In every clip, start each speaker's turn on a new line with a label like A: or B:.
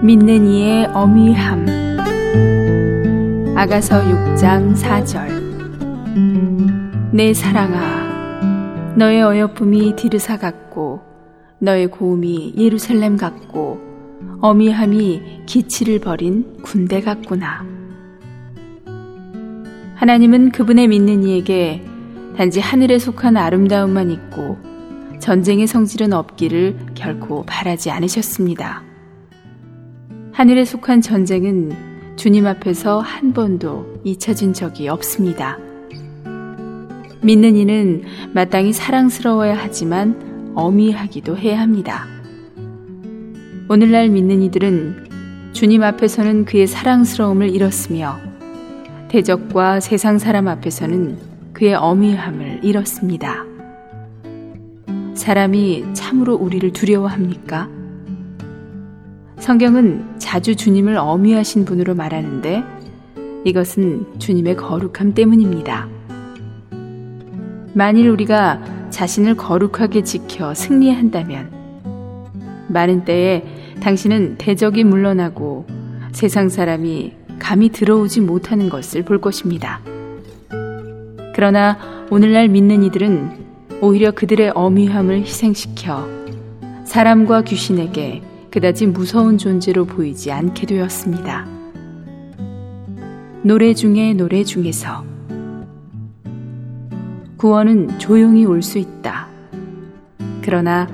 A: 믿는 이의 어미함. 아가서 6장 4절. 내 사랑아 너의 어여쁨이 디르사 같고 너의 고음이 예루살렘 같고 어미함이 기치를 벌인 군대 같구나. 하나님은 그분의 믿는 이에게 단지 하늘에 속한 아름다움만 있고 전쟁의 성질은 없기를 결코 바라지 않으셨습니다. 하늘에 속한 전쟁은 주님 앞에서 한 번도 잊혀진 적이 없습니다. 믿는 이는 마땅히 사랑스러워야 하지만 어미하기도 해야 합니다. 오늘날 믿는 이들은 주님 앞에서는 그의 사랑스러움을 잃었으며 대적과 세상 사람 앞에서는 그의 어미함을 잃었습니다. 사람이 참으로 우리를 두려워합니까? 성경은 자주 주님을 어미하신 분으로 말하는데 이것은 주님의 거룩함 때문입니다. 만일 우리가 자신을 거룩하게 지켜 승리한다면 많은 때에 당신은 대적이 물러나고 세상 사람이 감히 들어오지 못하는 것을 볼 것입니다. 그러나 오늘날 믿는 이들은 오히려 그들의 어미함을 희생시켜 사람과 귀신에게 그다지 무서운 존재로 보이지 않게 되었습니다. 노래 중에 노래 중에서 구원은 조용히 올 수 있다. 그러나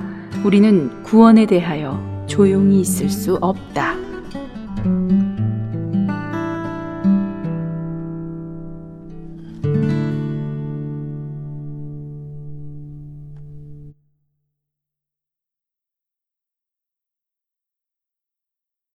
A: 우리는 구원에 대하여 조용히 있을 수 없다.